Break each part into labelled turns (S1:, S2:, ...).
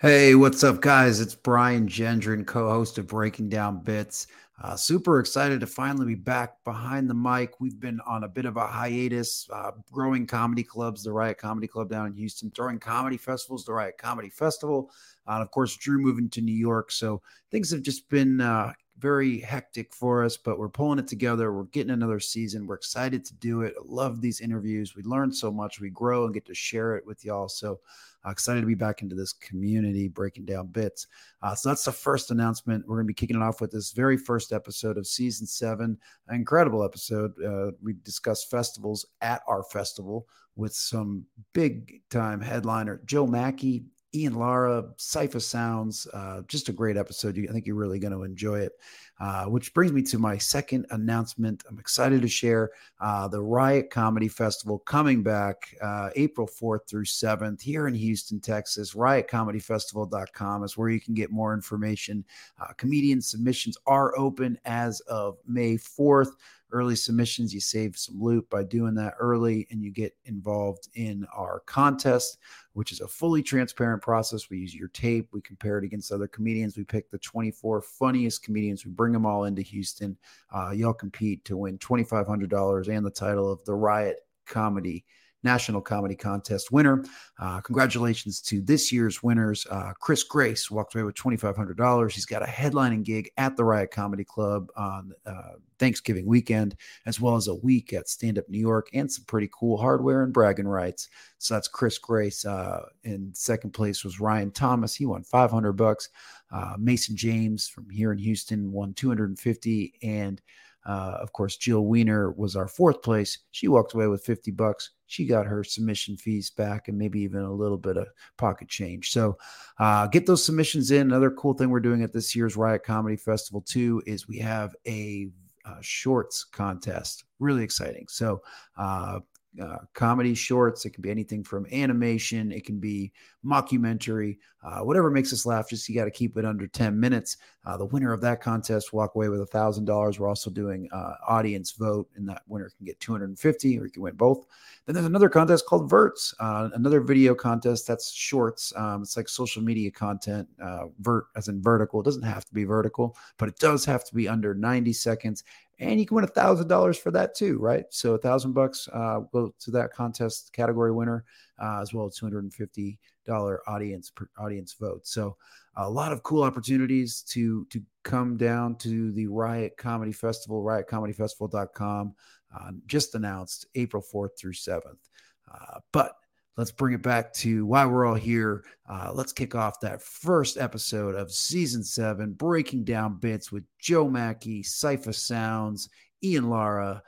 S1: Hey, what's up, guys? It's Brian Gendron, co host of Breaking Down Bits. Uh, super excited to finally be back behind the mic. We've been on a bit of a hiatus, uh, growing comedy clubs, the Riot Comedy Club down in Houston, throwing comedy festivals, the Riot Comedy Festival. Uh, and of course, Drew moving to New York. So things have just been uh, very hectic for us, but we're pulling it together. We're getting another season. We're excited to do it. Love these interviews. We learn so much. We grow and get to share it with y'all. So uh, excited to be back into this community, breaking down bits. Uh, so that's the first announcement. We're going to be kicking it off with this very first episode of season seven. An incredible episode. Uh, we discuss festivals at our festival with some big time headliner Joe Machi Ian Lara, Cipha Sounds, uh, just a great episode. I think you're really going to enjoy it. Uh, which brings me to my second announcement. I'm excited to share uh, the Riot Comedy Festival coming back uh, April 4th through 7th here in Houston, Texas. RiotComedyFestival.com is where you can get more information. Uh, comedian submissions are open as of May 4th early submissions. You save some loot by doing that early, and you get involved in our contest, which is a fully transparent process. We use your tape, we compare it against other comedians. We pick the 24 funniest comedians, we bring them all into Houston. Uh, y'all compete to win $2,500 and the title of the Riot Comedy National Comedy Contest winner. Uh, congratulations to this year's winners. Uh, Chris Grace walked away with $2,500. He's got a headlining gig at the Riot Comedy Club on uh, Thanksgiving weekend, as well as a week at Stand Up New York and some pretty cool hardware and bragging rights. So that's Chris Grace. Uh, in second place was Ryan Thomas. He won 500 bucks. Uh, Mason James from here in Houston won 250 and uh, of course, Jill Weiner was our fourth place. She walked away with 50 bucks. She got her submission fees back and maybe even a little bit of pocket change. So uh, get those submissions in. Another cool thing we're doing at this year's Riot Comedy Festival, too, is we have a uh, shorts contest. Really exciting. So uh, comedy shorts. It can be anything from animation, it can be mockumentary, uh, whatever makes us laugh. Just you got to keep it under 10 minutes. Uh, the winner of that contest walk away with a thousand dollars. We're also doing uh, audience vote, and that winner can get 250, or you can win both. Then there's another contest called Verts, uh, another video contest that's shorts. Um, it's like social media content. Uh, vert as in vertical. It doesn't have to be vertical, but it does have to be under 90 seconds and you can win a thousand dollars for that too, right? So a thousand bucks uh, go to that contest category winner, uh, as well as two hundred and fifty dollar audience audience vote. So a lot of cool opportunities to to come down to the Riot Comedy Festival, riotcomedyfestival.com. Uh, just announced April fourth through seventh, uh, but let's bring it back to why we're all here. Uh, let's kick off that first episode of season seven, breaking down bits with Joe Machi, Cipha Sounds, Ian Lara.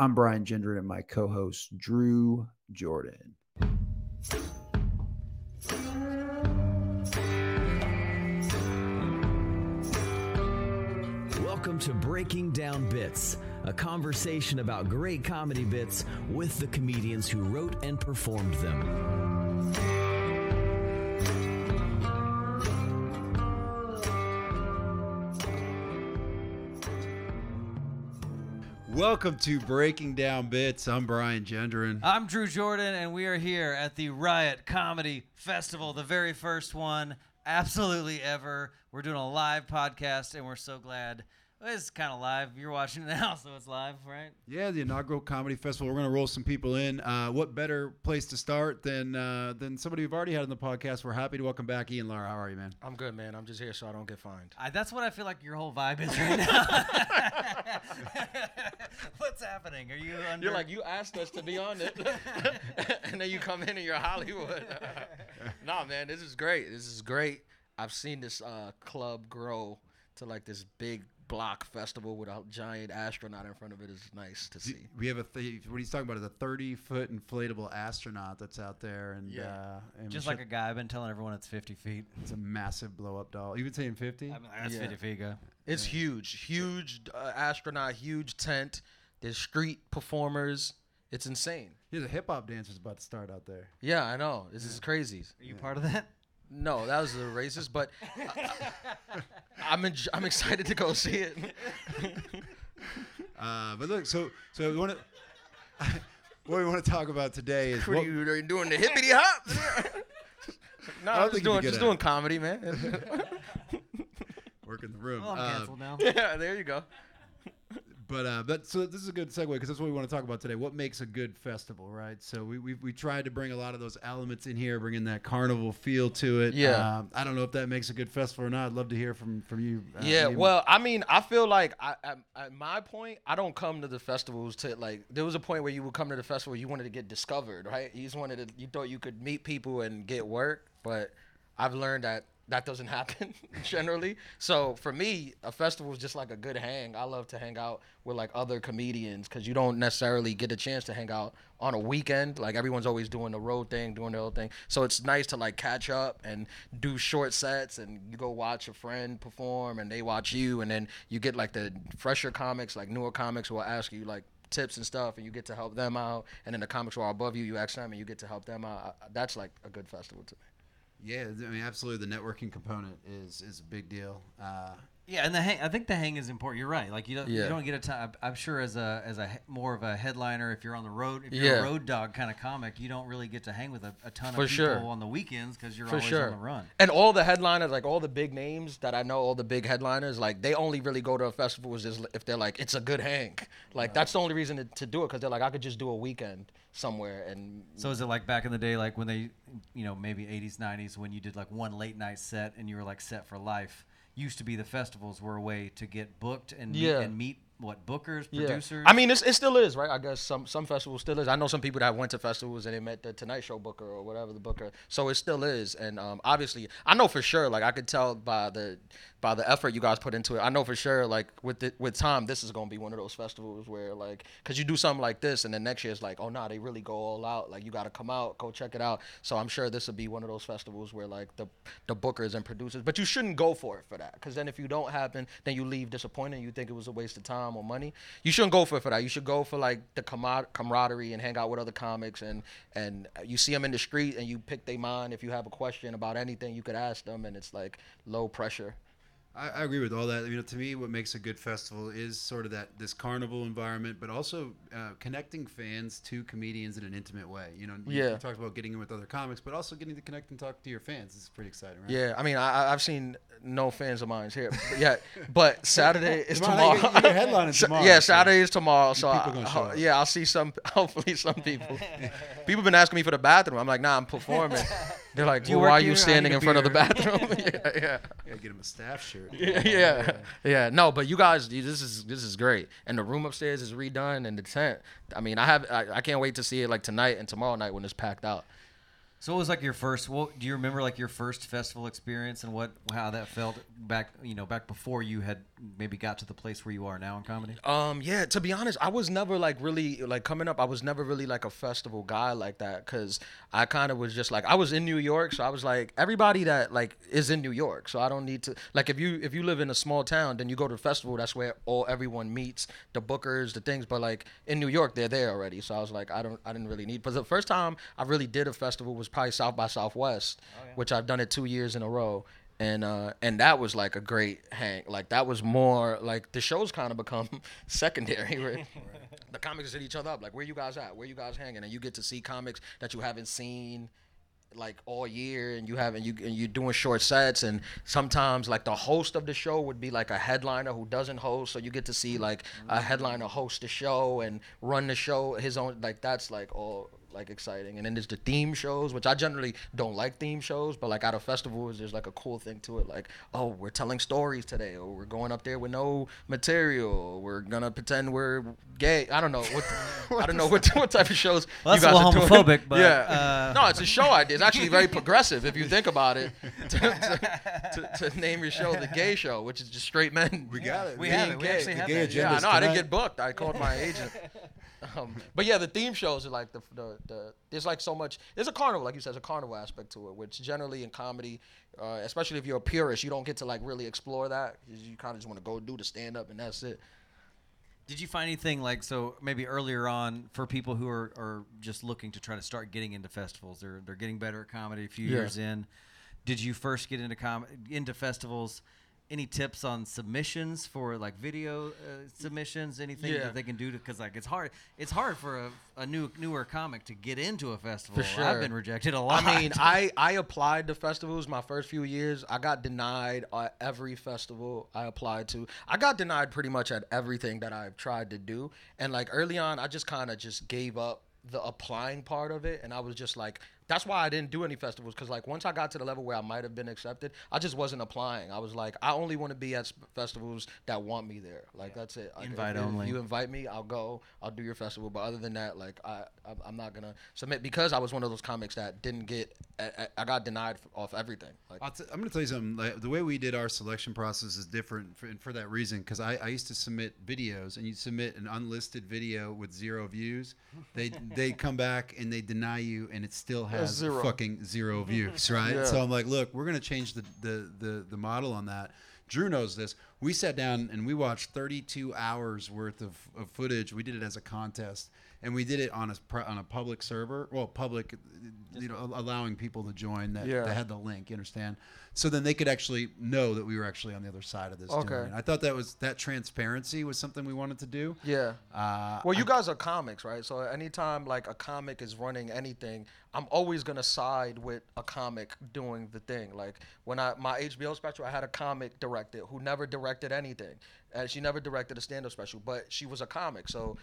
S1: I'm Brian Gendron and my co host, Drew Jordan.
S2: Welcome to Breaking Down Bits a conversation about great comedy bits with the comedians who wrote and performed them.
S1: Welcome to Breaking Down Bits. I'm Brian Gendron.
S3: I'm Drew Jordan, and we are here at the Riot Comedy Festival, the very first one absolutely ever. We're doing a live podcast, and we're so glad it's kind of live. You're watching it now, so it's live, right?
S1: Yeah, the inaugural comedy festival. We're going to roll some people in. Uh, what better place to start than uh, than somebody we've already had on the podcast? We're happy to welcome back Ian Lara. How are you, man?
S4: I'm good, man. I'm just here so I don't get fined.
S3: I, that's what I feel like your whole vibe is right now. What's happening? Are you under?
S4: You're like you asked us to be on it, and then you come in and you're Hollywood. nah, man, this is great. This is great. I've seen this uh, club grow to like this big block festival with a giant astronaut in front of it is nice to see.
S1: We have a th- what he's talking about is a 30 foot inflatable astronaut that's out there, and
S3: yeah, uh, and just like a guy. I've been telling everyone it's 50 feet.
S1: It's a massive blow up doll. You been saying 50?
S3: I mean, that's yeah. 50 feet. Go.
S4: It's yeah. huge, huge uh, astronaut, huge tent. There's street performers. It's insane.
S1: Yeah, a hip hop dancers about to start out there.
S4: Yeah, I know. This yeah. is crazy.
S3: Are you part of that?
S4: No, that was a racist, but I, am I'm excited to go see it.
S1: uh, but look, so so we want to what we want to talk about today is
S4: what, what you, are you doing the hippity hop. No,
S1: I don't
S4: I'm just
S1: think you'd be
S4: doing just
S1: at
S4: doing
S1: it.
S4: comedy, man.
S1: Work in the room.
S3: Well, I'm
S1: Uh,
S3: canceled now.
S4: yeah, there you go.
S1: But uh, that so this is a good segue because that's what we want to talk about today. What makes a good festival, right? So we we we tried to bring a lot of those elements in here, bringing that carnival feel to it.
S4: Yeah.
S1: Um, I don't know if that makes a good festival or not. I'd love to hear from from you. uh,
S4: Yeah,
S1: you-
S4: well, I mean, I feel like I, at, at my point, I don't come to the festivals to like. There was a point where you would come to the festival, you wanted to get discovered, right? You just wanted to, you thought you could meet people and get work, but I've learned that that doesn't happen generally. So for me, a festival is just like a good hang. I love to hang out with like other comedians because you don't necessarily get a chance to hang out on a weekend. Like everyone's always doing the road thing, doing their own thing. So it's nice to like catch up and do short sets and you go watch a friend perform and they watch you and then you get like the fresher comics, like newer comics will ask you like tips and stuff and you get to help them out and then the comics who are above you you ask them and you get to help them out that's like a good festival to me
S1: yeah. I mean, absolutely. The networking component is is a big deal. Uh,
S3: Yeah, and the hang, I think the hang is important. You're right. Like you don't you don't get a time. I'm sure as a as a more of a headliner, if you're on the road, if you're
S4: Yeah.
S3: a road dog kind of comic, you don't really get to hang with a, a ton
S4: For
S3: of people
S4: sure.
S3: on the weekends because you're
S4: for
S3: always
S4: sure
S3: on the run.
S4: and all the headliners like all the big names that i know all the big headliners like they only really go to a festival is just if they're like it's a good hang like that's the only reason to, to do it because they're like i could just do a weekend somewhere and
S3: So is it like back in the day, like when they, you know, maybe 80s, 90s, when you did like one late night set and you were like set for life? Used to be the festivals were a way to get booked and meet, and meet what bookers,
S4: Yeah.
S3: producers.
S4: I mean, it's, it still is, right? I guess some some festivals still is. I know some people that went to festivals and they met the Tonight Show booker or whatever the booker. So it still is, and um, obviously, I know for sure. Like I could tell by the by the effort you guys put into it. I know for sure. Like with the, with time, this is gonna be one of those festivals where like, cause you do something like this, and then next year it's like, oh nah, they really go all out. Like you got to come out, go check it out. So I'm sure this will be one of those festivals where like the the bookers and producers, but you shouldn't go for it for that, cause then if you don't happen, then you leave disappointed. You think it was a waste of time or money. You shouldn't go for it for that. You should go for like the camar- camaraderie and hang out with other comics and and you see them in the street and you pick their mind. If you have a question about anything, you could ask them, and it's like low pressure.
S1: I, I agree with all that. You know, to me, what makes a good festival is sort of that this carnival environment, but also uh, connecting fans to comedians in an intimate way. You know, you,
S4: Yeah.
S1: you talked about getting in with other comics, but also getting to connect and talk to your fans. It's pretty exciting, right?
S4: Yeah, I mean, I, I- I've seen no fans of mine here yet, but Saturday is
S1: Tomorrow,
S4: tomorrow.
S1: you're- you're headlining tomorrow,
S4: Yeah,
S1: so
S4: Saturday is tomorrow. So I,
S1: gonna
S4: I-
S1: show up.
S4: yeah, I'll see some. Hopefully, some people. people been asking me for the bathroom. I'm like, nah, I'm performing. They're like, well, why are you standing in front of the bathroom? yeah, yeah.
S1: Gotta get him a staff shirt.
S4: Yeah, yeah, yeah. No, but you guys, this is this is great, and the room upstairs is redone, and the tent. I mean, I have, I, I can't wait to see it like tonight and tomorrow night when it's packed out.
S3: So what was like your first? What do you remember? Like your first festival experience and what how that felt back? You know, back before you had maybe got to the place where you are now in comedy.
S4: Um, yeah. To be honest, I was never like really like coming up. I was never really like a festival guy like that because I kind of was just like I was in New York, so I was like everybody that like is in New York, so I don't need to like if you if you live in a small town, then you go to the festival. That's where all everyone meets, the bookers, the things. But like in New York, they're there already, so I was like I don't I didn't really need. But the first time I really did a festival was probably South by Southwest, which I've done it two years in a row. And uh and that was like a great hang. Like that was more like the shows kind of become secondary right? the comics hit each other up. Like where you guys at? Where you guys hanging? And you get to see comics that you haven't seen like all year and you haven't you and you're doing short sets. And sometimes like the host of the show would be like a headliner who doesn't host. So you get to see like a headliner host the show and run the show his own like that's like all like exciting and then there's the theme shows which i generally don't like theme shows but like at a festival there's like a cool thing to it like oh we're telling stories today or we're going up there with no material we're gonna pretend we're gay i don't know what i don't know what, what type of shows
S3: Well,
S4: you
S3: that's a
S4: guys
S3: little
S4: are doing.
S3: homophobic, but,
S4: yeah
S3: uh,
S4: no it's a show idea it's actually very progressive if you think about it to, to, to, to name your show the gay show which is just straight men
S1: We got it.
S3: We
S1: man.
S3: have it. We actually
S4: The
S3: have
S1: gay
S3: that.
S1: agenda.
S4: yeah, no, I didn't get booked. I called my agent. Um, but yeah, the theme shows are like the, the the there's like so much. There's a carnival, like you said, there's a carnival aspect to it, which generally in comedy, uh, especially if you're a purist, you don't get to like really explore that. You kind of just want to go do the stand up and that's it.
S3: Did you find anything like so maybe earlier on for people who are, are just looking to try to start getting into festivals? They're they're getting better at comedy a few
S4: Yeah.
S3: years in. Did you first get into com into festivals any tips on submissions for like video uh, submissions? Anything
S4: Yeah.
S3: that they can do because like it's hard. It's hard for a, a new newer comic to get into a festival.
S4: For sure.
S3: I've been rejected a lot.
S4: I mean, I I applied to festivals my first few years. I got denied at every festival I applied to. I got denied pretty much at everything that I've tried to do. And like early on, I just kind of just gave up the applying part of it, and I was just like. That's why I didn't do any festivals because, like, once I got to the level where I might have been accepted, I just wasn't applying. I was like, I only want to be at festivals that want me there. Like, that's it. Like,
S3: Invite
S4: if,
S3: only.
S4: If you invite me, I'll go. I'll do your festival. But other than that, like, I I'm, not gonna submit because I was one of those comics that didn't get. I, I- I got denied off everything. Like,
S1: I'll t- I'm going to tell you something. Like, the way we did our selection process is different for, and for that reason. Because I, I used to submit videos, and you submit an unlisted video with zero views. They they come back and they deny you, and it still has
S4: zero.
S1: fucking zero views, right?
S4: Yeah.
S1: So I'm like, look, we're going to change the, the the the model on that. Drew knows this. We sat down and we watched 32 hours worth of, of footage. We did it as a contest, and we did it on a on a public server. Well, public, you know, allowing people to join that,
S4: Yeah.
S1: that had the link. You understand? So then they could actually know that we were actually on the other side of this.
S4: Okay.
S1: doing. I thought that was that transparency was something we wanted to do.
S4: yeah.
S1: Uh,
S4: Well, you guys are comics, right? So anytime like a comic is running anything, I'm always gonna side with a comic doing the thing. Like when I my HBO special, I had a comic directed who never directed anything, and she never directed a stand-up special, but she was a comic, so.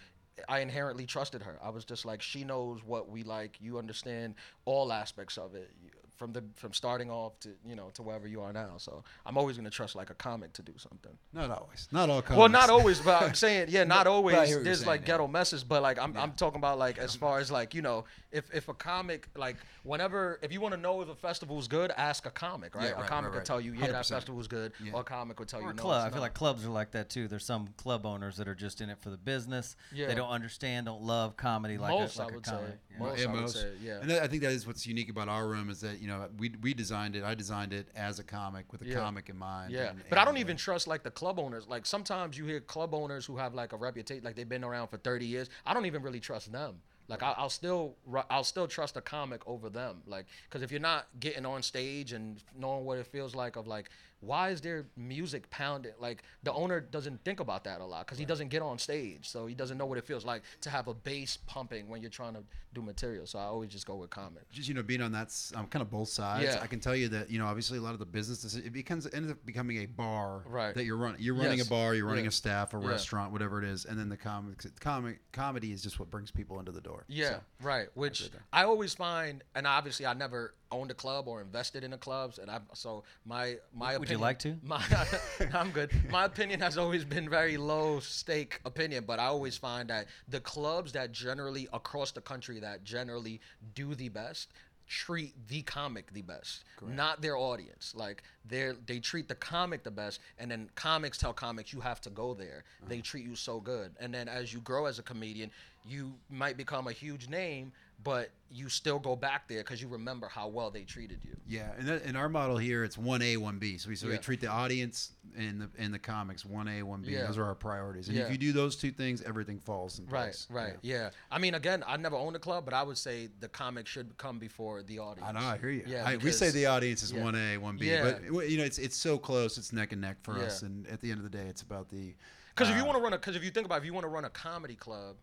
S4: I inherently trusted her. I was just like, she knows what we like. You understand all aspects of it, from the from starting off to you know to wherever you are now. So I'm always gonna trust like a comic to do something.
S1: not always, not all. comics.
S4: Well, not always, but I'm saying, yeah, not always.
S1: hear what you're
S4: There's
S1: saying,
S4: like
S1: yeah.
S4: ghetto messes, but like I'm, I'm talking about like as far as like you know, if if a comic like whenever if you want to know if a festival's good, ask a comic, right?
S1: Yeah,
S4: a comic
S1: right,
S4: will tell you, yeah, that
S1: 100%.
S4: festival's good,
S1: Yeah.
S4: or a comic will tell
S3: Or
S4: you, no,
S3: club.
S4: it's
S3: I feel like clubs are like that too. There's some club owners that are just in it for the business.
S4: Yeah.
S3: They don't understand, don't love comedy like
S4: Most,
S3: a,
S4: I
S3: like a
S4: would say.
S3: comic. Yeah.
S4: Most,
S1: yeah,
S4: I would say, yeah.
S1: And that, I think that is what's unique about our room is that you know we we designed it. I designed it as a comic with a
S4: Yeah.
S1: comic in mind.
S4: Yeah,
S1: and-
S4: but I don't
S1: uh,
S4: even trust like the club owners. Like sometimes you hear club owners who have like a reputation, like they've been around for 30 years. I don't even really trust them. Like I, I'll still, I'll still trust a comic over them. Like, because if you're not getting on stage and knowing what it feels like, of like, why is there music pounding? Like the owner doesn't think about that a lot because he doesn't get on stage, so he doesn't know what it feels like to have a bass pumping when you're trying to do material. So I always just go with comic.
S1: just you know being on that s- um, kind of both sides
S4: Yeah.
S1: i can tell you that you know obviously a lot of the business it becomes it ends up becoming a bar
S4: Right.
S1: that you're running you're running
S4: Yes.
S1: a bar you're running
S4: Yeah.
S1: a staff a
S4: Yeah.
S1: restaurant whatever it is and then the comics comic comedy is just what brings people into the door
S4: Yeah,
S1: So,
S4: right. Which I always find, and obviously I never owned a club or invested in the clubs, and I so my my
S3: Would you like to?
S4: My, I'm good. My opinion has always been very low stake opinion, but I always find that the clubs that generally across the country that generally do the best treat the comic the best not their audience. Like they they treat the comic the best and then comics tell comics you have to go there. They uh-huh. treat you so good. And then as you grow as a comedian you might become a huge name but you still go back there because you remember how well they treated you
S1: yeah and that, in our model here it's 1a 1b so we, so we treat the audience and the and the comics 1a 1b
S4: Yeah.
S1: those are our priorities and
S4: Yeah.
S1: if you do those two things everything falls in place
S4: right, right, yeah. I mean, again, I never owned a club, but I would say the comic should come before the audience.
S1: I know, I hear you.
S4: Yeah,
S1: I, we say the audience is one A, one B,
S4: Yeah.
S1: but you know it's it's so close, it's neck and neck for us.
S4: Yeah.
S1: And at the end of the day, it's about the
S4: Because if you
S1: uh,
S4: want to run a, because if you think about, it, if you want to run a comedy club,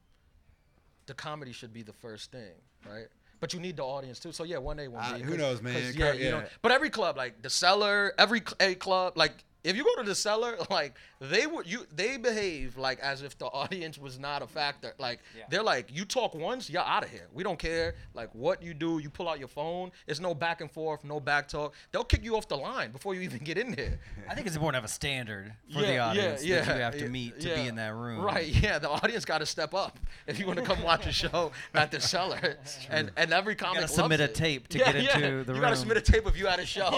S4: the comedy should be the first thing, right? But you need the audience too. So yeah, one day, one
S1: Uh,
S4: B.
S1: who knows, man? It
S4: Yeah, you know.
S1: yeah.
S4: But every club, like the cellar, every a club, like if you go to the cellar, like they would you they behave like as if the audience was not a factor. Like they're like, you talk once, you're out of here. We don't care. Like what you do, you pull out your phone. It's no back and forth, no back talk. They'll kick you off the line before you even get in there.
S3: I think it's important to have a standard for
S4: Yeah,
S3: the
S4: yeah,
S3: audience that
S4: yeah,
S3: you have to
S4: yeah,
S3: meet to
S4: yeah.
S3: be in that room.
S4: Right, yeah. The audience got to step up if you want to come watch a show at the cellar. And and every comic
S3: gotta submit a tape to
S4: Yeah,
S3: get
S4: yeah.
S3: into the room.
S4: You gotta submit a tape if you at a show.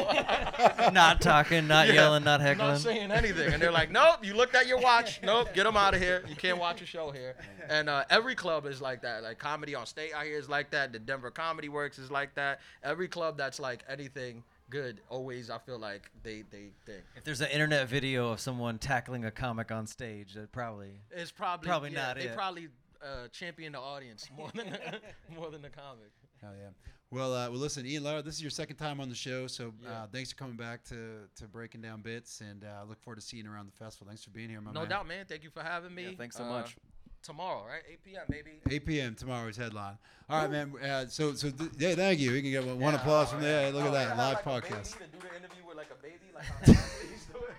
S3: not talking, not
S4: Yeah,
S3: yelling, not heckling.
S4: Not saying anything. And they're like, nope, you looked at your watch. Nope, get them out of here. You can't watch a show here. And uh, every club is like that. Like comedy on state out here is like that. The Denver Comedy Works is like that. Every club that's like anything good, always I feel like they they think.
S3: if there's an internet video of someone tackling a comic on stage, that probably
S4: It's probably
S3: Probably
S4: yeah,
S3: not
S4: They
S3: it.
S4: probably uh, champion the audience more than more than the comic.
S1: Hell yeah. Well, uh, well, listen, Ian Lara, this is your second time on the show, so uh, thanks for coming back to, to breaking down bits, and uh, look forward to seeing you around the festival. Thanks for being here, my
S4: No
S1: man.
S4: doubt, man. Thank you for having me.
S3: Yeah, thanks so
S4: Uh,
S3: much.
S4: Tomorrow, right? 8 p.m. Maybe.
S1: 8 p.m. tomorrow's headline. All right, man. Uh, so, so th- yeah, thank you. We can get one, one applause
S4: oh,
S1: from
S4: yeah.
S1: there. Look
S4: Oh,
S1: at that live
S4: like a
S1: podcast.
S4: baby to do the interview with like a baby, like how athletes do it.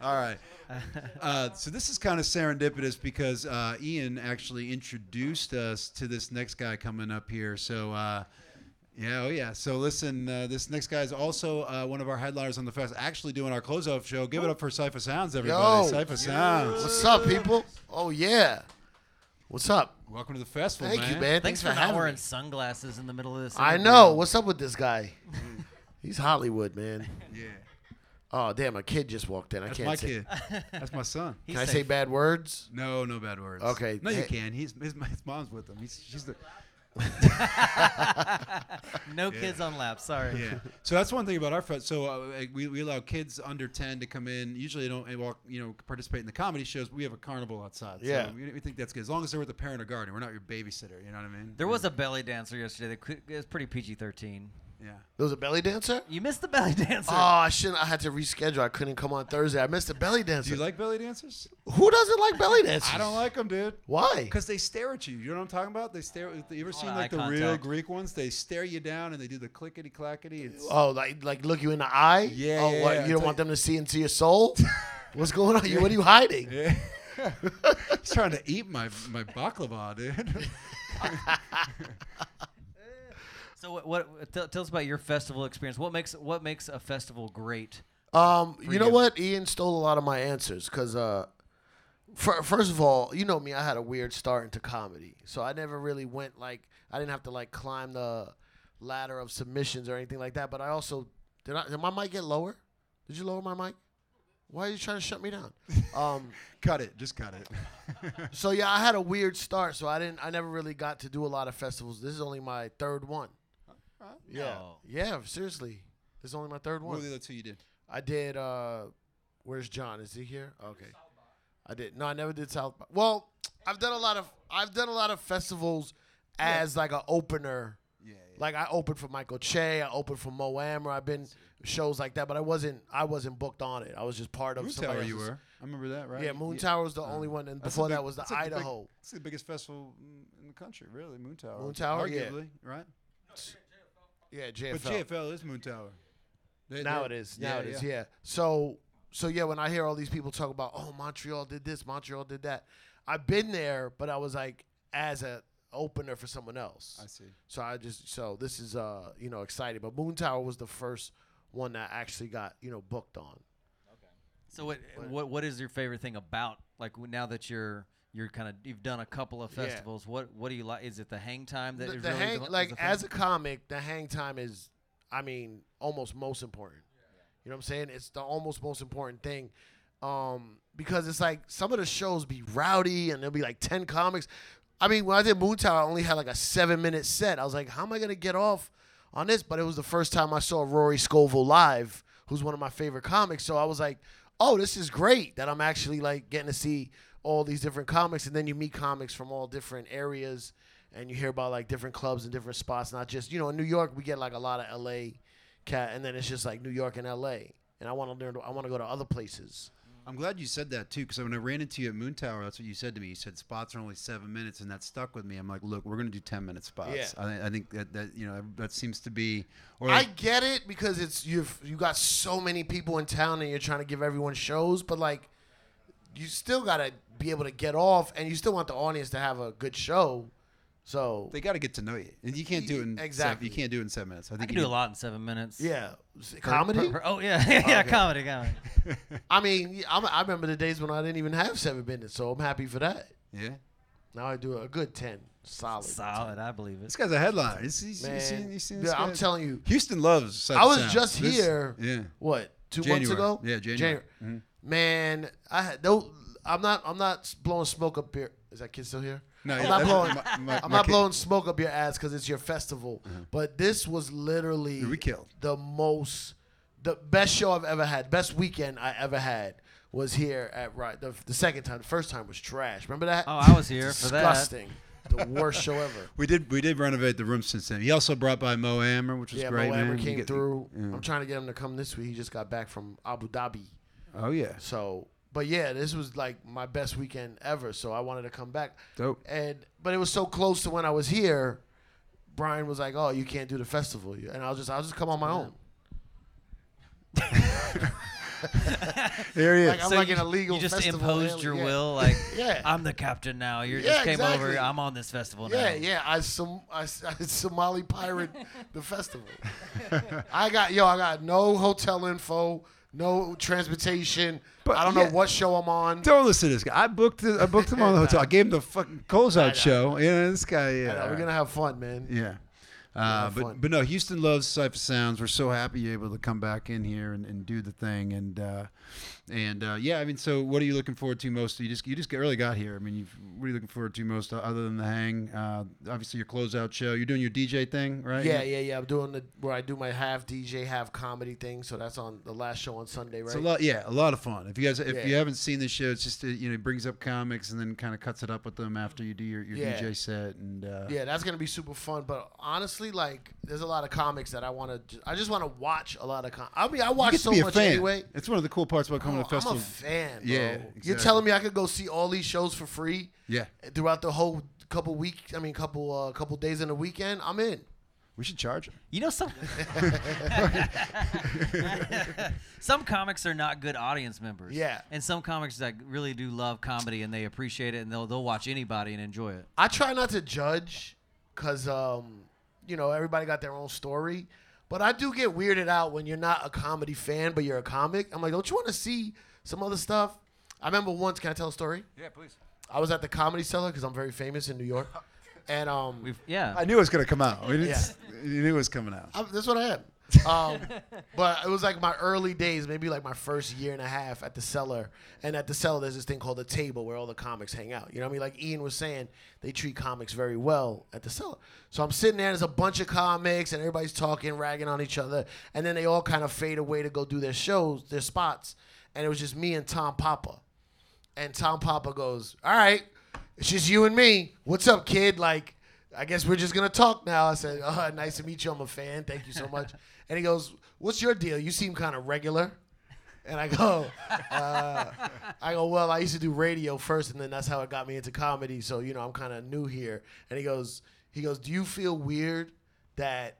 S1: All right. Uh, so this is kind of serendipitous because uh, Ian actually introduced us to this next guy coming up here. So. Uh, yeah, oh yeah. So listen, uh, this next guy is also uh, one of our headliners on the fest. Actually, doing our closeout show. Give it up for Cipha Sounds, everybody.
S5: Yo.
S1: Cipha Sounds.
S5: What's up, people? Oh yeah. What's up?
S1: Welcome to the festival,
S5: Thank
S1: man.
S5: you, man.
S3: Thanks,
S5: Thanks,
S3: for, not
S5: having
S3: wearing
S5: me.
S3: sunglasses in the middle of this.
S5: I
S3: interview.
S5: know. What's up with this guy? He's Hollywood, man.
S1: Yeah,
S5: Oh damn, a kid just walked in. I
S1: that's
S5: can't
S1: my
S5: say.
S1: kid. That's my son.
S3: He's
S5: Can I say bad words?
S1: No, no bad words.
S5: Okay.
S1: No, you
S5: Hey-
S1: can. He's his, his mom's with him. He's she's the
S3: no kids on lap. Sorry.
S1: yeah. So that's one thing about our fest. So uh, we, we allow kids under ten to come in. Usually they don't walk, you know, participate in the comedy shows. But we have a carnival outside.
S5: Yeah.
S1: We, we think that's good as long as they're with a parent or guardian. We're not your babysitter. You know what I mean?
S3: There was a belly dancer yesterday. That qu- it was pretty PG thirteen.
S1: Yeah.
S5: There was a belly dancer.
S3: You missed the belly dancer.
S5: Oh, I shouldn't. I had to reschedule. I couldn't come on Thursday. I missed the belly dancer.
S1: Do you like belly dancers?
S5: Who doesn't like belly dancers?
S1: I don't like them, dude.
S5: Why?
S1: Because they stare at you. You know what I'm talking about? They stare. You ever seen like
S3: eye
S1: the real. Greek ones? They stare you down and they do the clickety clackety. It's
S5: Oh, like like look you in the eye.
S1: Yeah,
S5: Oh,
S1: yeah,
S5: what?
S1: yeah,
S5: You don't want
S1: like-
S5: them to see into your soul. What's going on? You What are you hiding?
S1: yeah. He's trying to eat my my baklava, dude.
S3: So what? what tell, tell us about your festival experience. What makes what makes a festival great?
S5: Um, you know
S3: you.
S5: what? Ian stole a lot of my answers because, uh, fir- first of all, you know me. I had a weird start into comedy, so I never really went like I didn't have to like climb the ladder of submissions or anything like that. But I also did. I, did my mic get lower? Did you lower my mic? Why are you trying to shut me down? Um,
S1: cut it. Just cut it.
S5: so yeah, I had a weird start, so I didn't. I never really got to do a lot of festivals. This is only my third one. Yeah,
S3: No.
S5: yeah. Seriously, this is only my third
S1: what
S5: one.
S1: were the other two you did?
S5: I did. uh Where's John? Is he here? Okay. I did. No, I never did South. by- Well, I've done a lot of. I've done a lot of festivals as like an opener.
S1: Yeah.
S5: Like I opened for Michael Che. I opened for Mo Amer. I've been shows like that, but I wasn't. I wasn't booked on it. I was just part of.
S1: Moon
S5: somebody
S1: Tower, you
S5: else's-
S1: were. I remember that, right?
S5: Yeah, Moon Tower was the only one, and
S1: That's
S5: before
S1: the big-
S5: that was the
S1: that's like big-
S5: Idaho.
S1: It's the biggest festival in- in the country, really. Moon Tower.
S5: Moon Tower, yeah.
S1: arguably, right?
S5: Yeah, JFL.
S1: But JFL is Moon Tower. They-
S5: now it is.
S1: they're-
S5: is. Now it is. Yeah. So so yeah, when I hear all these people talk about, oh, Montreal did this, Montreal did that, I've been there, but I was like as a opener for someone else.
S1: I see.
S5: So I just so this is uh you know exciting, but Moon Tower was the first one that actually got you know booked on. Okay.
S3: So what what what is your favorite thing about like now that you're you're kind of you've done a couple of
S5: Yeah.
S3: festivals? What what do you like? Is it the hang time that
S5: The,
S3: is
S5: the
S3: really
S5: hang
S3: the,
S5: like
S3: is the
S5: as a comic, the hang time is, I mean, almost most important. You know what I'm saying? It's the almost most important thing. Um, because it's like some of the shows be rowdy and there'll be like 10 comics. I mean, when I did Moon Tower, I only had like a seven minute set. I was like, how am I going to get off on this? But it was the first time I saw Rory Scovel live, who's one of my favorite comics. So I was like, oh, this is great that I'm actually like getting to see all these different comics. And then you meet comics from all different areas and you hear about like different clubs and different spots, not just, you know, in New York, we get like a lot of LA cat, and then it's just like New York and LA. And I want to learn, I want to go to other places.
S1: I'm glad you said that too, because when I ran into you at Moon Tower, that's what you said to me. You said spots are only seven minutes, and that stuck with me. I'm like, look, we're gonna do ten minute spots.
S5: Yeah.
S1: I, I think that, that you know that seems to be. Or
S5: I get it because it's you've you got so many people in town and you're trying to give everyone shows, but like you still gotta be able to get off, and you still want the audience to have a good show. So
S1: they got to get to know you, and you can't do it in
S5: Exactly.
S1: Seven, you can't do it in seven minutes. I
S3: I
S1: think
S3: can
S1: you
S3: do a lot in seven minutes.
S5: yeah, comedy.
S3: Per- per- oh yeah, yeah,
S5: Okay.
S3: comedy, comedy.
S5: I mean, I'm, I remember the days when I didn't even have seven minutes, so I'm happy for that.
S1: Yeah,
S5: Now I do a good ten, solid.
S3: Solid, I believe it.
S1: this guy's a headliner. He's, he's,
S5: Man,
S1: you seen, you seen
S5: yeah,
S1: this
S5: I'm
S1: guy?
S5: telling you,
S1: Houston loves. Sight
S5: I was
S1: Sound.
S5: just
S1: This-
S5: here.
S1: Yeah,
S5: What two
S1: January.
S5: months ago?
S1: Yeah, January. Mhm.
S5: Man, I had no. I'm not. I'm not blowing smoke up here. Is that kid still here?
S1: No,
S5: I'm
S1: yeah,
S5: not
S1: that's-
S5: blowing.
S1: my- my-
S5: I'm
S1: my
S5: not
S1: kid-
S5: blowing smoke up your ass because it's your festival. But this was literally
S1: we killed.
S5: the most, the best show I've ever had. Best weekend I ever had was here at right. The, the second time, the first time was trash. Remember that?
S3: Oh, I was here for that.
S5: Disgusting. The worst show ever.
S1: We did we did renovate the room since then. He also brought by Mo Amer, which was
S5: Yeah,
S1: great.
S5: Mo
S1: man.
S5: Amer
S1: You
S5: came
S1: get-
S5: through.
S1: yeah.
S5: I'm trying to get him to come this week. He just got back from Abu Dhabi.
S1: Oh yeah,
S5: So, but yeah, this was like my best weekend ever. So I wanted to come back.
S1: dope.
S5: And but it was so close to when I was here. Brian was like, "Oh, you can't do the festival," and I'll just I'll just come on my own.
S1: There he is.
S5: Like I'm
S3: So
S5: like
S3: you,
S5: an illegal.
S3: You just
S5: festival
S3: imposed
S5: alien.
S3: your
S5: Yeah.
S3: will, like
S5: Yeah.
S3: I'm the captain now. You
S5: Yeah,
S3: just came over. I'm on this festival
S5: Yeah,
S3: now.
S5: yeah. I some I, I Somali pirate the festival. I got yo. I got no hotel info, no transportation.
S1: But,
S5: I don't
S1: yeah.
S5: know what show I'm on.
S1: Don't listen to this guy. I booked the, I booked him on the hotel. I gave him the fucking closeout show. You know, this guy. Yeah,
S5: know, we're gonna have fun, man.
S1: Yeah. Uh, but
S5: fun.
S1: but no, Houston loves Cipha Sounds. We're so happy you're able to come back in here and, and do the thing. And uh, and uh, yeah, I mean, so what are you looking forward to most? You just you just early got here. I mean, you've, what are you looking forward to most other than the hang? Uh, obviously, your closeout show. You're doing your DJ thing, right?
S5: Yeah, yeah, yeah. I'm doing the where I do my half DJ, half comedy thing. So that's on the last show on Sunday, right?
S1: It's a lot, yeah, a lot of fun. If you guys, if
S5: Yeah.
S1: you haven't seen the show, it's just uh, you know, it brings up comics and then kind of cuts it up with them after you do your, your
S5: Yeah.
S1: DJ set and uh,
S5: Yeah, that's gonna be super fun. But honestly, like, there's a lot of comics that I want to. I just want to watch a lot of. Com- I mean, I watch so
S1: to be a
S5: much
S1: fan.
S5: anyway.
S1: It's one of the cool parts about coming
S5: Oh,
S1: to the festival.
S5: I'm a fan, bro.
S1: Yeah,
S5: You're telling me I could go see all these shows for free
S1: yeah,
S5: throughout the whole couple weeks. I mean, couple uh, couple days in the weekend. I'm in.
S1: we should charge them.
S3: You know some some comics are not good audience members.
S5: Yeah.
S3: And some comics like really do love comedy and they appreciate it and they'll they'll watch anybody and enjoy it.
S5: I try not to judge because, um, you know, everybody got their own story. But I do get weirded out when you're not a comedy fan, but you're a comic. I'm like, don't you want to see some other stuff? I remember once, can I tell a story?
S1: Yeah, please.
S5: I was at the Comedy Cellar because I'm very famous in New York. And um,
S3: We've yeah.
S1: I knew it was gonna come out. We didn't,
S5: Yeah.
S1: You knew it was coming out.
S5: I, that's what I am. Um, but it was like my early days, maybe like my first year and a half at the cellar. And at the cellar, there's this thing called the table where all the comics hang out. You know what I mean? Like Ian was saying, they treat comics very well at the cellar. So I'm sitting there, there's a bunch of comics, and everybody's talking, ragging on each other. And then they all kind of fade away to go do their shows, their spots. And it was just me and Tom Papa. And Tom Papa goes, All right, it's just you and me. What's up, kid? Like, I guess we're just gonna talk now. I said, Oh, nice to meet you. I'm a fan. Thank you so much. and he goes, What's your deal? You seem kind of regular. And I go, uh, I go, well, I used to do radio first, and then that's how it got me into comedy. So you know, I'm kind of new here. And he goes, he goes, do you feel weird that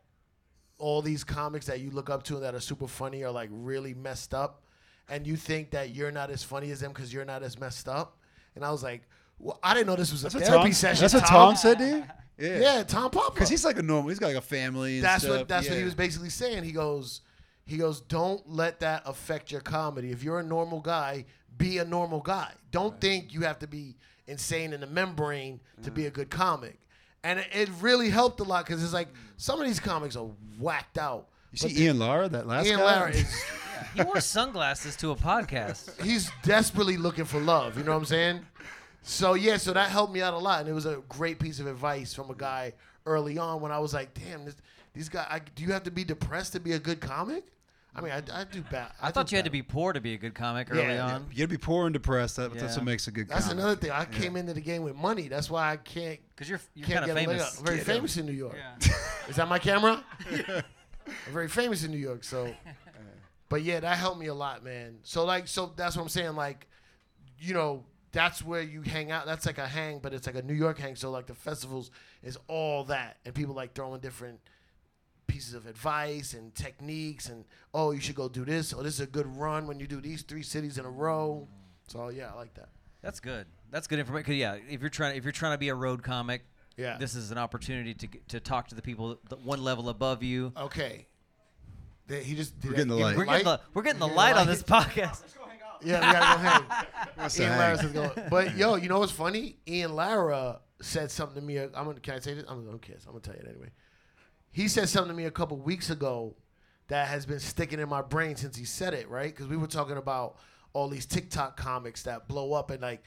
S5: all these comics that you look up to and that are super funny are like really messed up, and you think that you're not as funny as them because you're not as messed up? And I was like, well, I didn't know this was a
S1: That's
S5: therapy
S1: Tom,
S5: session.
S1: That's what
S5: Tom
S1: Tom said to you. Yeah.
S5: Yeah, Tom Papa.
S1: Because he's like a normal. He's got like a family. And
S5: that's
S1: stuff.
S5: what that's what he was basically saying. He goes, he goes, don't let that affect your comedy. If you're a normal guy, be a normal guy. Don't think you have to be insane in the membrane to be a mm. good comic. And it, it really helped a lot because it's like mm. some of these comics are whacked out.
S1: You
S5: But
S1: see Ian Lara, that last
S5: Ian
S1: guy.
S5: Lara is
S3: he wore sunglasses to a podcast.
S5: he's desperately looking for love. You know what I'm saying? So yeah, so that helped me out a lot, and it was a great piece of advice from a guy early on when I was like, "Damn, this, these guys, I, do you have to be depressed to be a good comic?" I mean, I, I do bad.
S3: I thought you had to be poor to be a good comic early
S5: Yeah,
S3: on.
S1: You gotta be poor and depressed. That, That's what makes a good.
S5: Comic that's
S1: comic.
S5: another thing. I came into the game with money. That's why I can't
S3: Because you're you're
S5: can't
S3: kind of
S5: get a leg
S3: famous.
S5: up. I'm very famous in New York.
S3: Yeah.
S5: Is that my camera? I'm very famous in New York, so. But yeah, that helped me a lot, man. So like, so that's what I'm saying. Like, you know, that's where you hang out. That's like a hang, but it's like a New York hang. So like the festivals is all that, and people like throwing different pieces of advice and techniques, and oh, you should go do this. Or this is a good run when you do these three cities in a row. So yeah, I like that.
S3: That's good. That's good information. 'Cause, yeah, if you're trying if you're trying to be a road comic,
S5: Yeah.
S3: this is an opportunity to to talk to the people that one level above you.
S5: Okay. They- He just did
S1: We're getting the
S5: give
S1: light.
S5: me
S3: We're getting the we're getting the
S5: Yeah,
S3: light on this podcast.
S5: Yeah, we gotta go hang.
S1: What's
S5: Ian Lara says go. But yo, you know what's funny? Ian Lara said something to me. Uh, I'm gonna. Can I say this? I'm gonna kiss. I'm gonna tell you it anyway. He said something to me a couple weeks ago that has been sticking in my brain since he said it. Right? Because we were talking about all these TikTok comics that blow up and like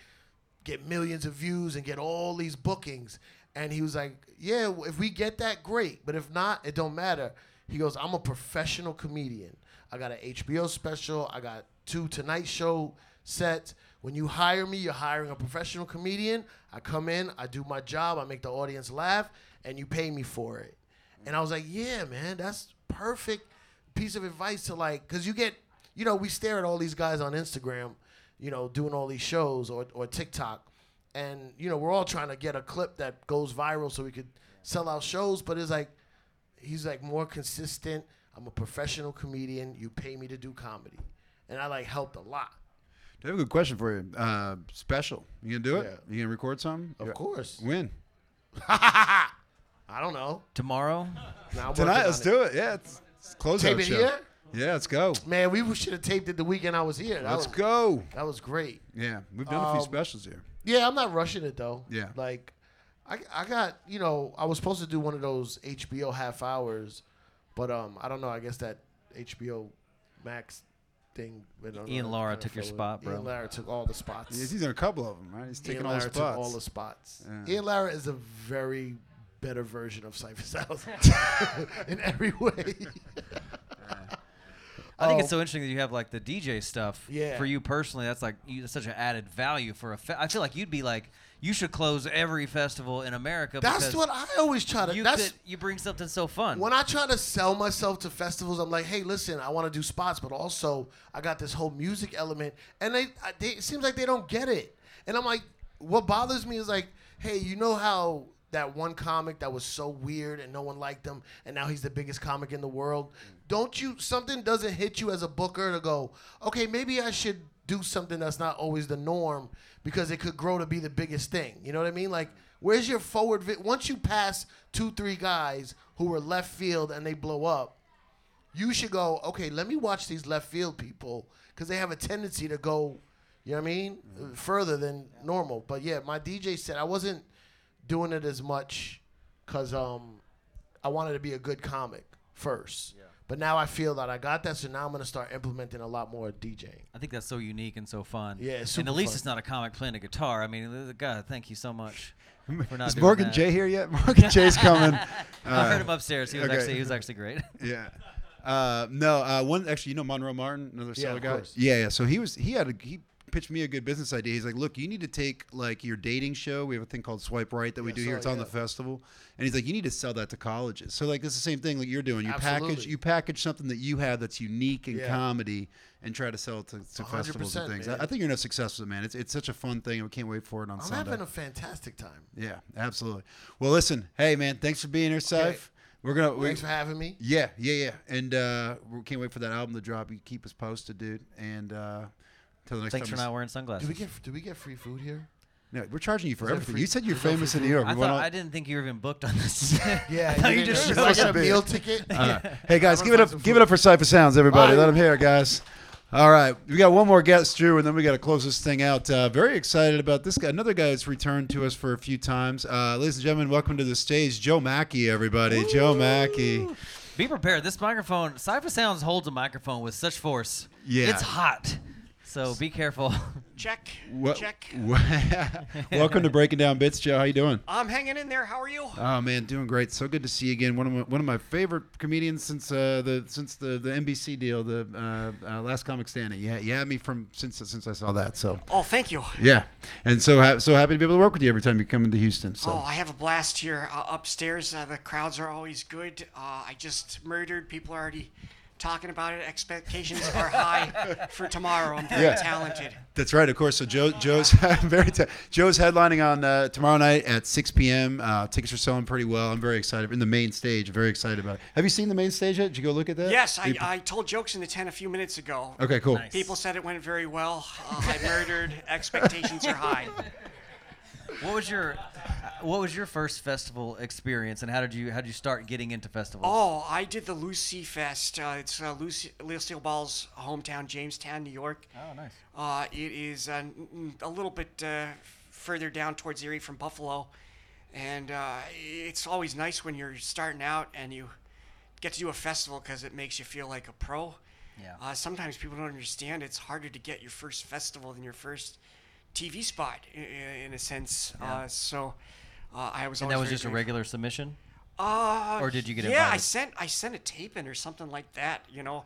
S5: get millions of views and get all these bookings. And he was like, "Yeah, if we get that, great. But if not, it don't matter." He goes, "I'm a professional comedian. I got an HBO special. I got two Tonight Show sets. When you hire me, you're hiring a professional comedian. I come in, I do my job, I make the audience laugh, and you pay me for it. And I was like, yeah, man, that's perfect piece of advice to like, because you get, you know, we stare at all these guys on Instagram, you know, doing all these shows or, or TikTok. And, you know, we're all trying to get a clip that goes viral so we could sell out shows. But it's like, he's like more consistent. I'm a professional comedian. You pay me to do comedy. And I like helped a lot.
S1: I have a good question for you. Uh, special. You gonna do it?
S5: Yeah.
S1: You gonna record something?
S5: Of
S1: Yeah.
S5: course.
S1: When?
S5: I don't know.
S3: Tomorrow?
S5: Now I'm
S1: Tonight. Let's
S5: on
S1: do it. Yeah. It's, it's close
S5: Tape
S1: out
S5: it
S1: show.
S5: here?
S1: Yeah. Let's go.
S5: Man, we should have taped it the weekend I was here. That
S1: Let's
S5: was,
S1: go.
S5: That was great.
S1: Yeah. We've done a few
S5: Um,
S1: specials here.
S5: Yeah, I'm not rushing it though.
S1: Yeah.
S5: Like, I I got you know I was supposed to do one of those HBO half hours, but um I don't know. I guess that HBO Max thing. I don't
S3: Ian
S5: know,
S3: Lara
S5: kinda
S3: took your spot, bro.
S5: Ian Lara took all the spots.
S1: He's, he's in a couple of them, right? He's taking
S5: Ian
S1: all the spots.
S5: took all the spots.
S1: Yeah.
S5: Ian Lara is a very better version of Cypher Styles in every way.
S3: I think it's
S5: Oh.
S3: so interesting that you have like the DJ stuff.
S5: Yeah.
S3: For you personally, that's like you, that's such an added value for a. Fe- I feel like you'd be like you should close every festival in America.
S5: That's what I always try to.
S3: you
S5: that's
S3: could, you bring something so fun.
S5: when I try to sell myself to festivals, I'm like, hey, listen, I want to do spots, but also I got this whole music element, and they, they it seems like they don't get it. And I'm like, what bothers me is like, hey, you know how that one comic that was so weird and no one liked him, and now he's the biggest comic in the world. Don't you something doesn't hit you as a booker to go, okay, maybe I should do something that's not always the norm because it could grow to be the biggest thing. You know what I mean? Like, where's your forward? Vi- Once you pass two, three guys who were left field and they blow up, you should go, okay, let me watch these left field people because they have a tendency to go, you know what I mean, uh, further than normal. But yeah, my DJ said I wasn't doing it as much because um, I wanted to be a good comic first. But now I feel that I got that, so now I'm gonna start implementing a lot more DJing.
S3: I think that's so unique and so fun.
S5: Yeah, it's
S3: and at least
S5: fun.
S3: it's not a comic playing a guitar. I mean, God, thank you so much for not
S1: Is
S3: doing
S1: Morgan
S3: that.
S1: J here yet? Morgan Jay's coming.
S3: I
S1: Uh,
S3: heard him upstairs. He was
S1: okay.
S3: actually he was actually great.
S1: Yeah. Uh, no, uh, one actually, you know Monroe Martin, another
S5: Yeah,
S1: solo
S5: of
S1: guy.
S5: course.
S1: Yeah, yeah. So he was he had a he pitched me a good business idea. He's like, look, you need to take like your dating show. We have a thing called Swipe Right that we
S5: Yeah,
S1: do here.
S5: so,
S1: It's on the festival, and he's like, you need to sell that to colleges. So like, it's the same thing like you're doing. You package
S5: Absolutely.
S1: you package something that you have that's unique in
S5: Yeah.
S1: comedy. And try to sell it to, to festivals and things. I,
S5: man.
S1: I think you're gonna success with it, man. It's, it's such a fun thing. and We can't wait for it on
S5: I'm
S1: Sunday.
S5: having a fantastic time.
S1: yeah, absolutely. Well, listen, hey man, thanks for being here, Saif. We're gonna we,
S5: Thanks for having me.
S1: yeah, yeah, yeah. And uh, we can't wait for that album to drop. You keep us posted, dude. And uh, till the next
S3: Thanks
S1: time.
S3: for
S1: we
S3: not wearing
S5: Do
S3: sunglasses.
S5: we get do we get free food here?
S1: No, we're charging you for
S5: Is that
S1: everything.
S5: free-
S1: You said you're
S5: is that
S1: famous
S5: free
S1: in New York.
S3: I
S1: We went
S3: thought
S1: on-
S3: I didn't think you were even booked on this.
S5: Yeah,
S3: I thought you
S5: didn't-
S3: just showed
S5: I
S3: up.
S5: a meal ticket.
S1: Uh, hey guys, give it up! Give it up for Cipha Sounds, everybody.
S5: Bye.
S1: Let them hear it, guys. All right, we got one more guest, Drew, and then we got to close this thing out. Uh, very excited about this guy. Another guy that's returned to us for a few times. Uh, ladies and gentlemen, welcome to the stage, Joe Machi. Everybody, Joe Machi.
S3: Be prepared. This microphone, Cipha Sounds holds a microphone with such force.
S1: Yeah.
S3: It's hot. So be careful.
S6: Check.
S1: What-
S6: Check.
S1: welcome to Breaking Down Bits, Joe. How you doing?
S6: I'm hanging in there. How are you?
S1: Oh man, doing great. So good to see you again. One of my, one of my favorite comedians since uh, the since the, the NBC deal, the uh, uh, Last Comic Standing. Yeah, you had me from since since I saw that. So
S6: Oh, thank you.
S1: yeah, and so ha- so happy to be able to work with you every time you come into Houston. So
S6: Oh, I have a blast here uh, upstairs. Uh, the crowds are always good. Uh, I just murdered. People are already talking about it. Expectations are high for tomorrow. I'm very
S1: Yeah.
S6: talented.
S1: that's right. Of course. So Joe Joe's very ta- Joe's headlining on uh, tomorrow night at 6 p.m. Uh, tickets are selling pretty well. I'm very excited in the main stage. Very excited about. it. Have you seen the main stage yet? Did you go look at that?
S6: Yes, I,
S1: You-
S6: I told jokes in the tent a few minutes ago.
S1: okay, cool.
S3: Nice.
S6: People said it went very well. Uh, I murdered. Expectations are high.
S3: What was your what was your first festival experience and how did you how did you start getting into festivals?
S6: Oh, I did the Lucy Fest. Uh, it's uh, Lucy, Lucille Ball's hometown, Jamestown, New York.
S3: Oh, nice.
S6: Uh, it is uh, a little bit uh, further down towards Erie from Buffalo, and uh, it's always nice when you're starting out and you get to do a festival because it makes you feel like a pro.
S3: Yeah.
S6: Uh, sometimes people don't understand it's harder to get your first festival than your first TV spot, in, in a sense. Uh, so uh, I was.
S3: and that was
S6: very
S3: just a regular submission?
S6: Uh,
S3: Or did you get
S6: Yeah, I sent I sent a tape in or something like that. You know,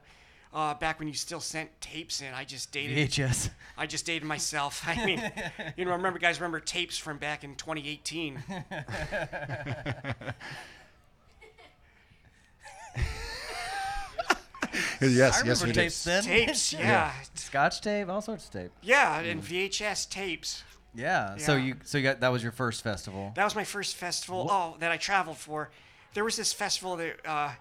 S6: uh, back when you still sent tapes in. I just dated.
S3: VHS.
S6: I just dated myself. I mean, you know, remember guys remember tapes from back in 2018.
S1: yes,
S3: I
S1: yes,
S3: remember
S1: we
S3: tapes
S1: do.
S3: then.
S6: tapes, yeah,
S3: Scotch tape, all sorts of tape.
S6: yeah, and VHS tapes.
S3: Yeah. So you so you got that was your first festival.
S6: That was my first festival. Oh, that I traveled for. There was this festival that uh,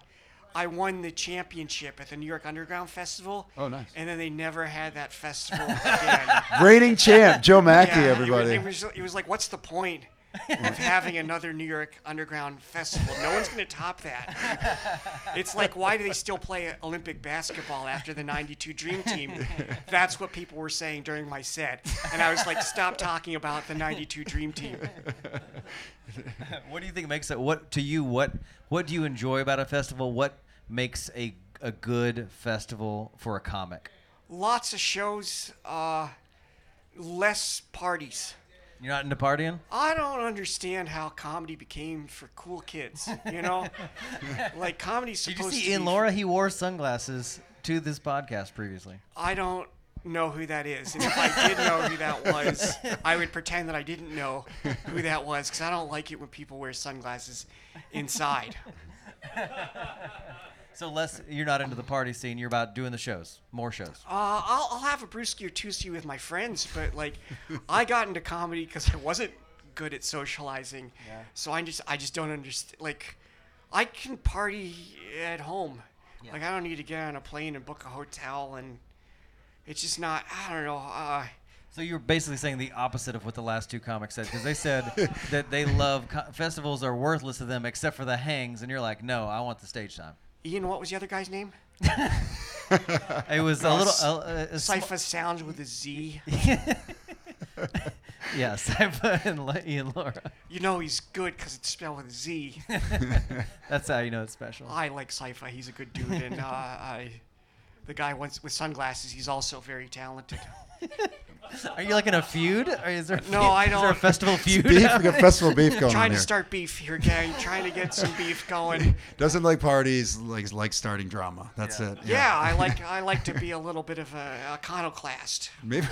S6: I won the championship at the New York Underground Festival.
S1: Oh, nice.
S6: And then they never had that festival again.
S1: Reigning champ, Joe Machi,
S6: Yeah, it was-
S1: everybody.
S6: It was, it was like, what's the point of having another New York Underground festival? No one's going to top that. It's like, why do they still play Olympic basketball after the 92 Dream Team? That's what people were saying during my set. And I was like, stop talking about the 92 Dream Team.
S3: What do you think makes it? What to you? What what do you enjoy about a festival? What makes a a good festival for a comic?
S6: Lots of shows, uh, less parties.
S3: You're not into partying?
S6: I don't understand how comedy became for cool kids. You know, like comedy's
S3: Did
S6: supposed
S3: you
S6: to
S3: see
S6: be
S3: Lara? He wore sunglasses to this podcast previously.
S6: I don't know who that is. And if I did know who that was, I would pretend that I didn't know who that was because I don't like it when people wear sunglasses inside.
S3: So less, you're not into the party scene. You're about doing the shows, more shows.
S6: Uh, I'll, I'll have a brewski or twoski with my friends, but like, I got into comedy because I wasn't good at socializing. Yeah. So I just I just don't understand. Like, I can party at home. Yeah. Like I don't need to get on a plane and book a hotel, and it's just not. I don't know. Uh,
S3: So you're basically saying the opposite of what the last two comics said because they said that they love co- festivals are worthless to them except for the hangs, and you're like, no, I want the stage time.
S6: Ian, what was the other guy's name?
S3: It was a little. Uh, uh, a
S6: Cipha Sounds with a Z.
S3: yeah, Cipha and Ian Lara.
S6: You know he's good because it's spelled with a Z.
S3: That's how you know it's special.
S6: I like Cipha. He's a good dude, and uh, I, the guy once with sunglasses. He's also very talented.
S3: Are you like in a feud? Or is there a
S6: No,
S3: feud-
S6: I
S3: Is there a
S6: don't.
S3: festival feud?
S1: beef, we got festival beef going on
S6: trying to
S1: here.
S6: start beef here, gang. Trying to get some beef going.
S1: Doesn't like parties, likes like starting drama. That's it.
S6: Yeah, I like I like to be a little bit of a iconoclast.
S1: Maybe.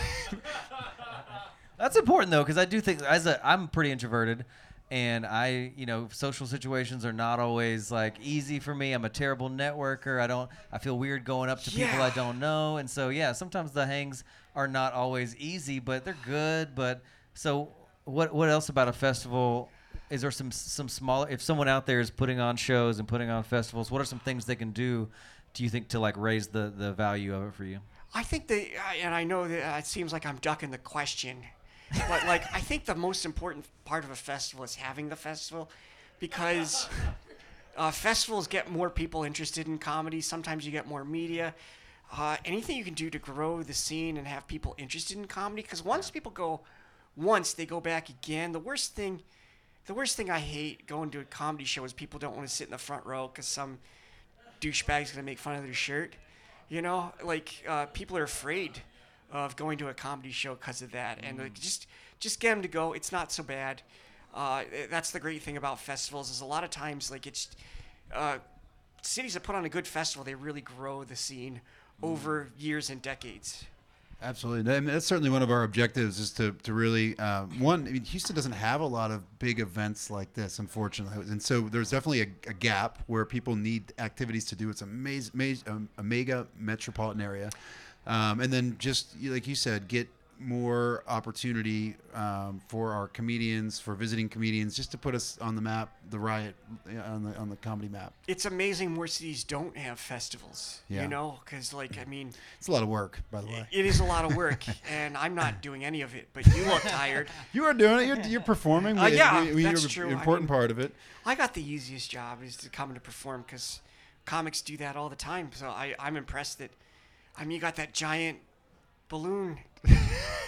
S3: That's important though, because I do think as a I'm pretty introverted, and I you know social situations are not always like easy for me. I'm a terrible networker. I don't. I feel weird going up to people I don't know, and so yeah, sometimes the hangs are not always easy, but they're good. But so what what else about a festival? Is there some some smaller? If someone out there is putting on shows and putting on festivals, what are some things they can do? Do you think to like raise the the value of it for you?
S6: I think the and I know that uh, it seems like I'm ducking the question, but like I think the most important part of a festival is having the festival, because uh, festivals get more people interested in comedy. Sometimes you get more media. Uh, anything you can do to grow the scene and have people interested in comedy, because once people go, once they go back again. The worst thing, the worst thing I hate going to a comedy show is people don't want to sit in the front row because some douchebag's gonna make fun of their shirt. You know, like uh, people are afraid of going to a comedy show because of that, and like, just just get them to go. It's not so bad. Uh, that's the great thing about festivals is a lot of times like it's uh, cities that put on a good festival they really grow the scene over years and decades.
S1: Absolutely, and that's certainly one of our objectives is to to really uh, one. I mean, Houston doesn't have a lot of big events like this, unfortunately, and so there's definitely a, a gap where people need activities to do. It's a maze, maze, um, a mega metropolitan area, um, and then just like you said, get more opportunity um, for our comedians, for visiting comedians, just to put us on the map, the riot on the on the comedy map.
S6: It's amazing more cities don't have festivals.
S1: Yeah.
S6: You know, because like I mean,
S1: It's a lot of work, by the way.
S6: it is a lot of work, and I'm not doing any of it. But you look tired.
S1: You are doing it. You're, you're performing.
S6: Uh, yeah,
S1: we- we-
S6: that's
S1: you're
S6: true.
S1: An
S6: I
S1: important
S6: mean-
S1: part of it.
S6: I got the easiest job is to come to perform because comics do that all the time. So I, I'm impressed that, I mean, you got that giant balloon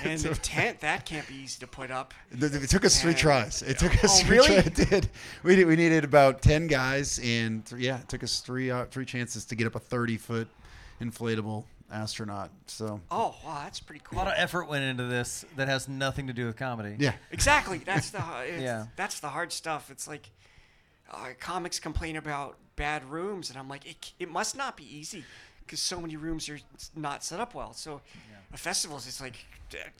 S6: and the tent. That can't be easy to put up.
S1: It, it took us three
S6: And-
S1: tries. It took us
S6: Oh,
S1: three
S6: really?
S1: tries. It did. We did. We needed about ten guys, and th- yeah, it took us three uh, three chances to get up a thirty foot inflatable astronaut. So
S6: Oh, wow, that's pretty cool.
S3: A lot of effort went into this that has nothing to do with comedy.
S1: yeah,
S6: Exactly. That's the it's,
S3: Yeah.
S6: That's the hard stuff. It's like uh, comics complain about bad rooms, and I'm like, it, it must not be easy because so many rooms are not set up well. So a festival is just like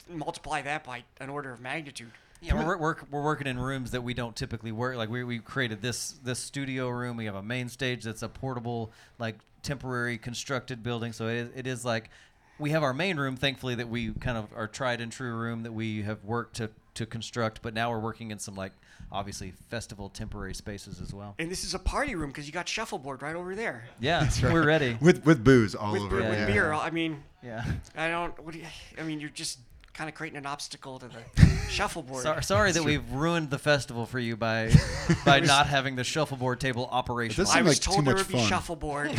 S6: multiply that by an order of magnitude.
S3: Yeah, we're, we're, we're working in rooms that we don't typically work. Like we, we created this this studio room. We have a main stage that's a portable, like temporary constructed building. So it is, it is like we have our main room, thankfully, that we kind of our tried and true room that we have worked to to construct. But now we're working in some like obviously festival temporary spaces as well.
S6: And this is a party room because you got shuffleboard right over there
S3: Yeah, we're ready.
S1: with with booze all
S6: with,
S1: over.
S6: with
S3: yeah,
S6: beer. I mean,
S3: Yeah.
S6: I don't. What do you? I mean, you're just kind of creating an obstacle to the shuffleboard.
S3: Sorry, sorry that we've ruined the festival for you by by not having the shuffleboard table operational.
S1: does
S6: I was
S1: like too
S6: told there
S1: much
S6: would be shuffleboard.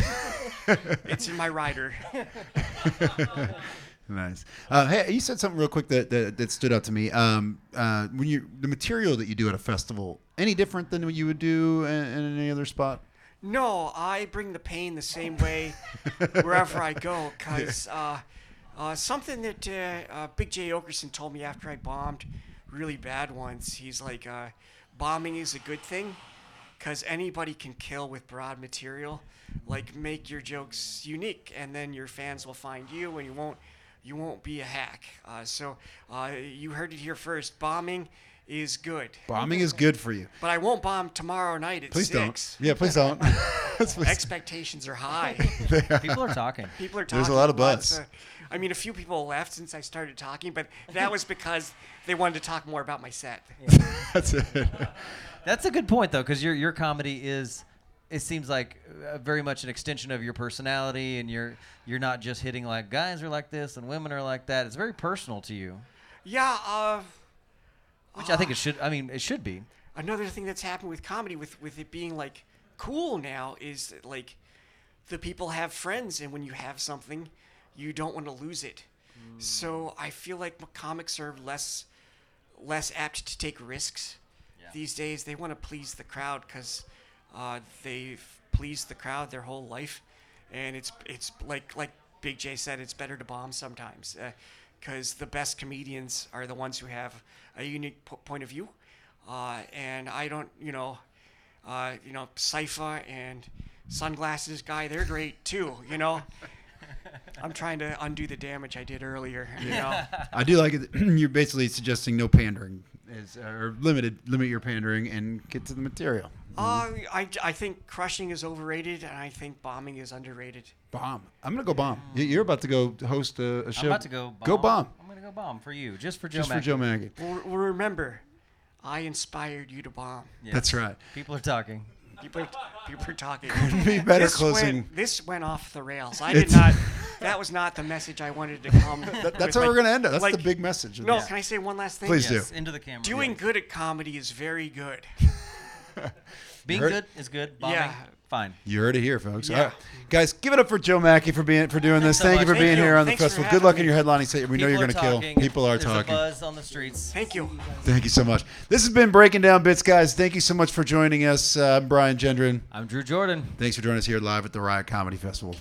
S6: it's in my rider.
S1: Nice. Uh, hey, you said something real quick that, that, that stood out to me. Um, uh, when you the material that you do at a festival, any different than what you would do in, in any other spot?
S6: No, I bring the pain the same way wherever I go, cause uh, uh, something that uh, uh, Big Jay Oakerson told me after I bombed really bad once. He's like, uh, bombing is a good thing, cause anybody can kill with broad material. Like, make your jokes unique, and then your fans will find you, and you won't you won't be a hack. Uh, so uh, you heard it here first. Bombing is good,
S1: Bombing is good for you.
S6: but I won't bomb tomorrow night at
S1: Please
S6: six.
S1: don't. Yeah, please don't.
S6: Expectations are high.
S3: People are talking.
S6: People are talking.
S1: There's a lot of
S6: lots
S1: buzz.
S6: of- I mean, a few people left since I started talking, but that was because they wanted to talk more about my set.
S1: That's it.
S3: That's a good point though, because your your comedy is. It seems like uh, very much an extension of your personality, and you're you're not just hitting like guys are like this and women are like that. It's very personal to you,
S6: Yeah. Uh,
S3: which I think it should. I mean, it should be.
S6: another thing that's happened with comedy, with with it being like cool now, is that, like the people have friends, and when you have something, you don't want to lose it. So I feel like comics are less less apt to take risks these days. They want to please the crowd because uh, they've pleased the crowd their whole life, and it's it's like like Big Jay said, it's better to bomb sometimes because the best comedians are the ones who have a unique po- point of view, uh, and I don't, you know, uh, you know, Cipha and Sunglasses guy, they're great too, you know. I'm trying to undo the damage I did earlier, you know.
S1: I do like it. You're basically suggesting no pandering, is, or limited limit your pandering and get to the material.
S6: Uh, I, I think crushing is overrated, and I think bombing is underrated.
S1: Bomb. I'm gonna go bomb. You- You're about to go host a, a show.
S3: I'm about to go. Bomb.
S1: Go bomb.
S3: I'm gonna go bomb for you, just for Joe.
S1: Just for
S3: Machi.
S1: Joe Machi.
S6: Well, well, remember, I inspired you to bomb.
S3: Yeah.
S1: That's right.
S3: People are talking.
S6: People, are, people are talking.
S1: Be better
S6: this
S1: closing.
S6: Went, this went off the rails. I
S1: It's-
S6: did not. That was not the message I wanted to come.
S1: That- that's how we're gonna end it. That's the big message of
S6: No,
S1: this.
S6: can I say one last thing?
S1: Please do.
S3: Yes, into the camera.
S6: Doing good at comedy is very good.
S3: Being
S1: heard-
S3: good is good. Bombing,
S6: Yeah.
S3: fine.
S1: You heard it here, folks.
S6: Yeah.
S1: All right. Guys, give it up for Joe Machi for being for doing this.
S3: so
S1: Thank you
S3: much.
S1: for being
S6: you.
S1: here on the
S6: Thanks for
S1: festival. Good
S6: having
S1: luck in your headlining set. We know you're going to kill. People are
S3: There's
S1: talking.
S3: A buzz on the streets.
S6: Thank you.
S1: Thank you so much. This has been Breaking Down Bits, guys. Thank you so much for joining us. Uh, I'm Brian Gendron.
S3: I'm Drew Jordan.
S1: Thanks for joining us here live at the Riot Comedy Festival.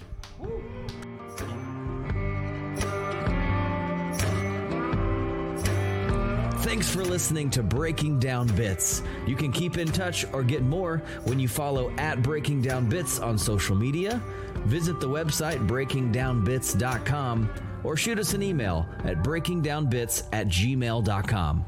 S2: Thanks for listening to Breaking Down Bits. You can keep in touch or get more when you follow at Breaking Down Bits on social media, visit the website breakingdownbits.com, or shoot us an email at breakingdownbits at gmail.com.